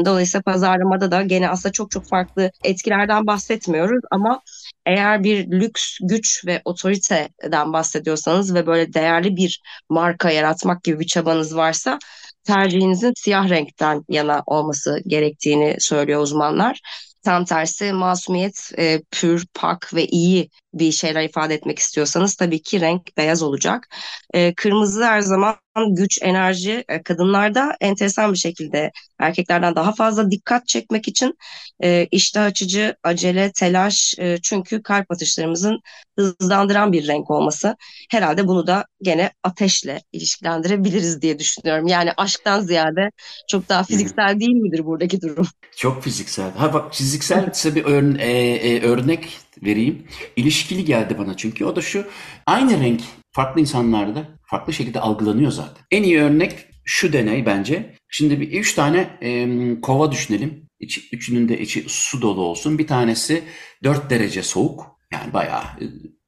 Dolayısıyla pazarlamada da gene aslında çok çok farklı etkilerden bahsetmiyoruz ama eğer bir lüks, güç ve otoriteden bahsediyorsanız ve böyle değerli bir marka yaratmak gibi bir çabanız varsa tercihinizin siyah renkten yana olması gerektiğini söylüyor uzmanlar. Tam tersi masumiyet, e, pür, pak ve iyi bir şeyler ifade etmek istiyorsanız tabii ki renk beyaz olacak. E, kırmızı her zaman güç, enerji e, kadınlarda enteresan bir şekilde erkeklerden daha fazla dikkat çekmek için e, iştah açıcı, acele, telaş e, çünkü kalp atışlarımızın hızlandıran bir renk olması. Herhalde bunu da gene ateşle ilişkilendirebiliriz diye düşünüyorum. Yani aşktan ziyade çok daha fiziksel değil midir buradaki durum? Çok fiziksel. Ha bak fiziksel size bir ör, e, e, örnek vereyim. İlişkili geldi bana çünkü o da şu. Aynı renk farklı insanlarda farklı şekilde algılanıyor zaten. En iyi örnek şu deney bence. Şimdi bir üç tane e, kova düşünelim. İç, üçünün de içi su dolu olsun. Bir tanesi 4 derece soğuk. Yani bayağı e,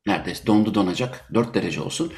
neredeyse dondu donacak 4 derece olsun.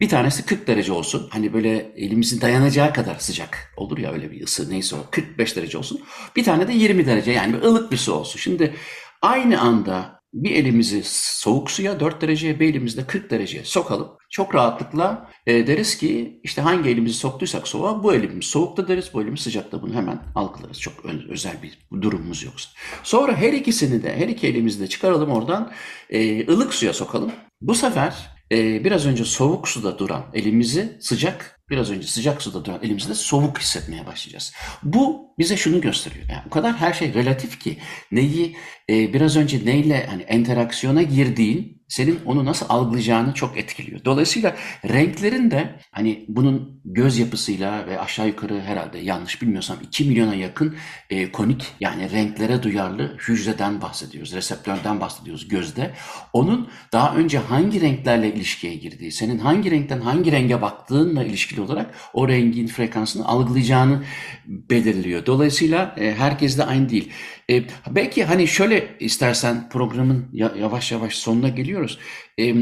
Bir tanesi 40 derece olsun. Hani böyle elimizin dayanacağı kadar sıcak olur ya öyle bir ısı neyse o 45 derece olsun. Bir tane de 20 derece yani bir ılık bir su olsun. Şimdi aynı anda bir elimizi soğuk suya 4 dereceye bir elimizde 40 dereceye sokalım. Çok rahatlıkla e, deriz ki işte hangi elimizi soktuysak soğuğa bu elimiz soğukta deriz bu elimiz sıcakta bunu hemen algılarız. Çok özel bir durumumuz yoksa. Sonra her ikisini de her iki elimizi de çıkaralım oradan e, ılık suya sokalım. Bu sefer e, biraz önce soğuk suda duran elimizi sıcak biraz önce sıcak suda duran elimizde soğuk hissetmeye başlayacağız. Bu bize şunu gösteriyor. Yani o kadar her şey relatif ki neyi e, biraz önce neyle hani interaksiyona girdiğin senin onu nasıl algılayacağını çok etkiliyor. Dolayısıyla renklerin de hani bunun göz yapısıyla ve aşağı yukarı herhalde yanlış bilmiyorsam 2 milyona yakın e, konik yani renklere duyarlı hücreden bahsediyoruz. Reseptörden bahsediyoruz gözde. Onun daha önce hangi renklerle ilişkiye girdiği, senin hangi renkten hangi renge baktığınla ilişkili olarak o rengin frekansını algılayacağını belirliyor. Dolayısıyla e, herkes de aynı değil. E, belki hani şöyle istersen programın yavaş yavaş sonuna geliyoruz. E,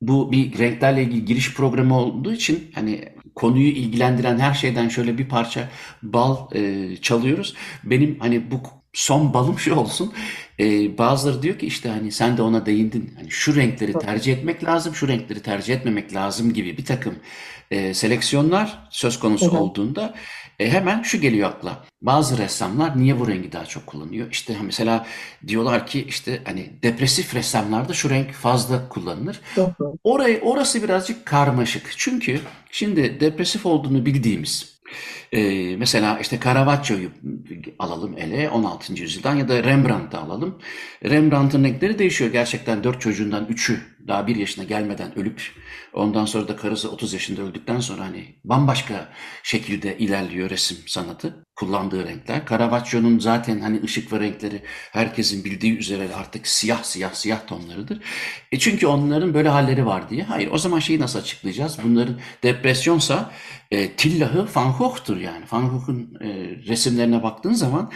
bu bir renklerle ilgili giriş programı olduğu için hani konuyu ilgilendiren her şeyden şöyle bir parça bal e, çalıyoruz. Benim hani bu son balım şu olsun. Ee, bazıları diyor ki işte hani sen de ona değindin. Hani şu renkleri tercih etmek lazım, şu renkleri tercih etmemek lazım gibi bir takım e, seleksiyonlar söz konusu hı. olduğunda e, hemen şu geliyor akla. Bazı ressamlar niye bu rengi daha çok kullanıyor? İşte mesela diyorlar ki işte hani depresif ressamlarda şu renk fazla kullanılır. Orayı orası birazcık karmaşık. Çünkü şimdi depresif olduğunu bildiğimiz ee, mesela işte Caravaggio'yu alalım ele 16. yüzyıldan ya da Rembrandt'ı alalım. Rembrandt'ın renkleri değişiyor. Gerçekten dört çocuğundan üçü daha bir yaşına gelmeden ölüp ondan sonra da karısı 30 yaşında öldükten sonra hani bambaşka şekilde ilerliyor resim sanatı kullandığı renkler. Caravaggio'nun zaten hani ışık ve renkleri herkesin bildiği üzere artık siyah siyah siyah tonlarıdır. E çünkü onların böyle halleri var diye. Hayır o zaman şeyi nasıl açıklayacağız? Bunların depresyonsa e, tillahı Van Gogh'tur yani. Van Gogh'un e, resimlerine baktığın zaman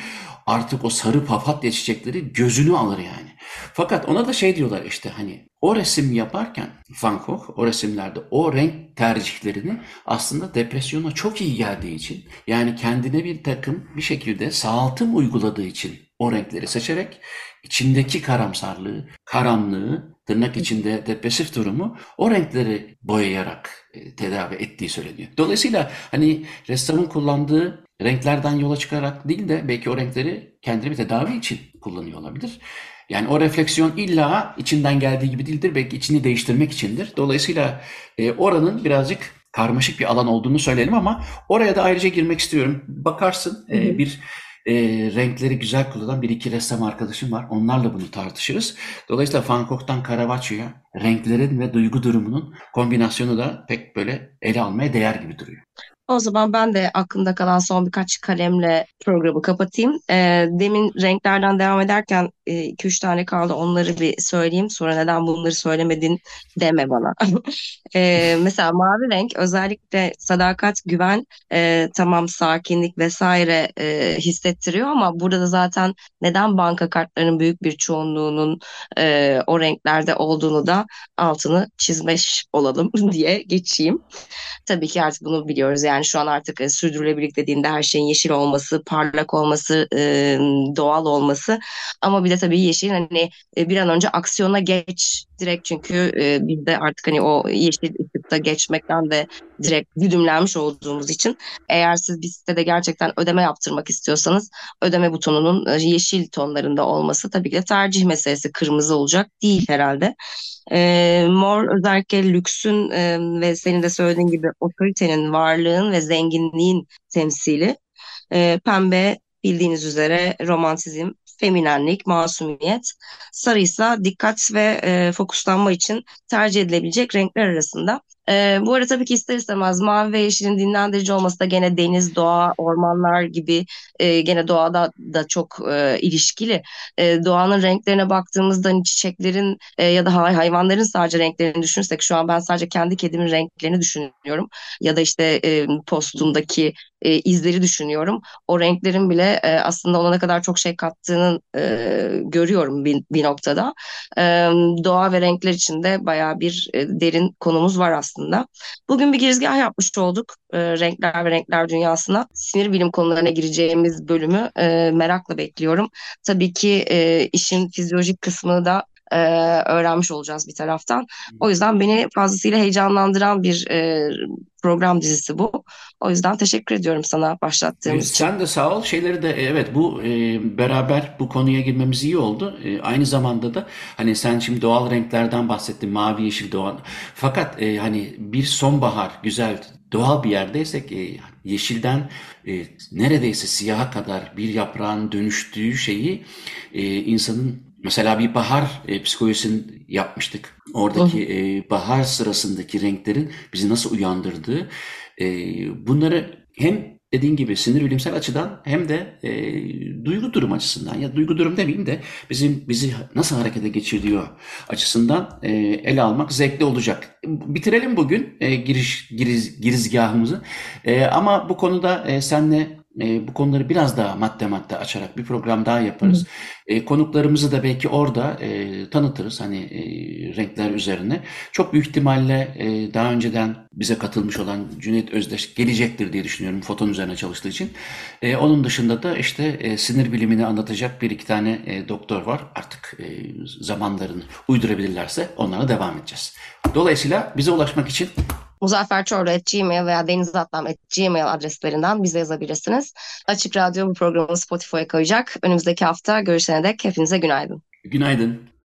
artık o sarı papatya çiçekleri gözünü alır yani. Fakat ona da şey diyorlar işte hani o resim yaparken Van Gogh o resimlerde o renk tercihlerini aslında depresyona çok iyi geldiği için yani kendine bir takım bir şekilde sağaltım uyguladığı için o renkleri seçerek içindeki karamsarlığı, karanlığı, tırnak içinde depresif durumu o renkleri boyayarak e, tedavi ettiği söyleniyor. Dolayısıyla hani ressamın kullandığı renklerden yola çıkarak değil de belki o renkleri kendini bir tedavi için kullanıyor olabilir. Yani o refleksiyon illa içinden geldiği gibi değildir. Belki içini değiştirmek içindir. Dolayısıyla e, oranın birazcık karmaşık bir alan olduğunu söyleyelim ama oraya da ayrıca girmek istiyorum. Bakarsın e, bir e, renkleri güzel kullanan bir iki ressam arkadaşım var. Onlarla bunu tartışırız. Dolayısıyla Van Gogh'tan Caravaggio'ya renklerin ve duygu durumunun kombinasyonu da pek böyle ele almaya değer gibi duruyor. O zaman ben de aklımda kalan son birkaç kalemle programı kapatayım. E, demin renklerden devam ederken 2-3 e, tane kaldı onları bir söyleyeyim. Sonra neden bunları söylemedin deme bana. [laughs] e, mesela mavi renk özellikle sadakat, güven, e, tamam sakinlik vesaire e, hissettiriyor ama burada da zaten neden banka kartlarının büyük bir çoğunluğunun e, o renklerde olduğunu da altını çizmiş olalım [laughs] diye geçeyim. Tabii ki artık bunu biliyoruz. Yani şu an artık e, sürdürülebilirlik dediğinde her şeyin yeşil olması, parlak olması, e, doğal olması. Ama bir de tabii yeşil hani e, bir an önce aksiyona geç direkt çünkü e, biz de artık hani o yeşil ışıkta geçmekten de direkt güdümlenmiş olduğumuz için eğer siz bir sitede gerçekten ödeme yaptırmak istiyorsanız ödeme butonunun e, yeşil tonlarında olması tabii ki de tercih meselesi kırmızı olacak değil herhalde. E, mor özellikle lüksün e, ve senin de söylediğin gibi otoritenin, varlığın ve zenginliğin temsili. E, pembe bildiğiniz üzere romantizm, feminenlik, masumiyet. Sarı ise dikkat ve e, fokuslanma için tercih edilebilecek renkler arasında. E, bu arada tabii ki ister istemez mavi ve yeşilin dinlendirici olması da gene deniz, doğa, ormanlar gibi e, gene doğada da çok e, ilişkili. E, doğanın renklerine baktığımızda hani çiçeklerin e, ya da hayvanların sadece renklerini düşünürsek şu an ben sadece kendi kedimin renklerini düşünüyorum. Ya da işte e, postumdaki e, izleri düşünüyorum. O renklerin bile e, aslında ona ne kadar çok şey kattığını e, görüyorum bir, bir noktada. E, doğa ve renkler içinde bayağı bir e, derin konumuz var aslında. Bugün bir girizgah yapmış olduk e, renkler ve renkler dünyasına. Sinir bilim konularına gireceğimiz bölümü e, merakla bekliyorum. Tabii ki e, işin fizyolojik kısmını da e, öğrenmiş olacağız bir taraftan. O yüzden beni fazlasıyla heyecanlandıran bir e, program dizisi bu. O yüzden teşekkür ediyorum sana başlattığımız için. Sen de sağ ol. Şeyleri de evet bu e, beraber bu konuya girmemiz iyi oldu. E, aynı zamanda da hani sen şimdi doğal renklerden bahsettin. Mavi, yeşil, doğal. Fakat e, hani bir sonbahar güzel doğal bir yerdeysek e, yeşilden e, neredeyse siyaha kadar bir yaprağın dönüştüğü şeyi e, insanın Mesela bir bahar e, psikolojisini yapmıştık. Oradaki e, bahar sırasındaki renklerin bizi nasıl uyandırdığı. E, bunları hem dediğin gibi sinir bilimsel açıdan hem de e, duygu durum açısından ya duygu durum demeyeyim de bizim bizi nasıl harekete geçiriyor açısından e, ele almak zevkli olacak. Bitirelim bugün e, giriş giriz, girizgahımızı. E, ama bu konuda e, senle e, bu konuları biraz daha madde madde açarak bir program daha yaparız. E, konuklarımızı da belki orada e, tanıtırız hani e, renkler üzerine. Çok büyük ihtimalle e, daha önceden bize katılmış olan Cüneyt Özdeş gelecektir diye düşünüyorum foton üzerine çalıştığı için. E, onun dışında da işte e, sinir bilimini anlatacak bir iki tane e, doktor var. Artık e, zamanlarını uydurabilirlerse onlara devam edeceğiz. Dolayısıyla bize ulaşmak için muzafferçorlu.gmail veya denizatlam.gmail adreslerinden bize yazabilirsiniz. Açık Radyo bu programı Spotify'a koyacak. Önümüzdeki hafta görüşene dek hepinize günaydın. Günaydın.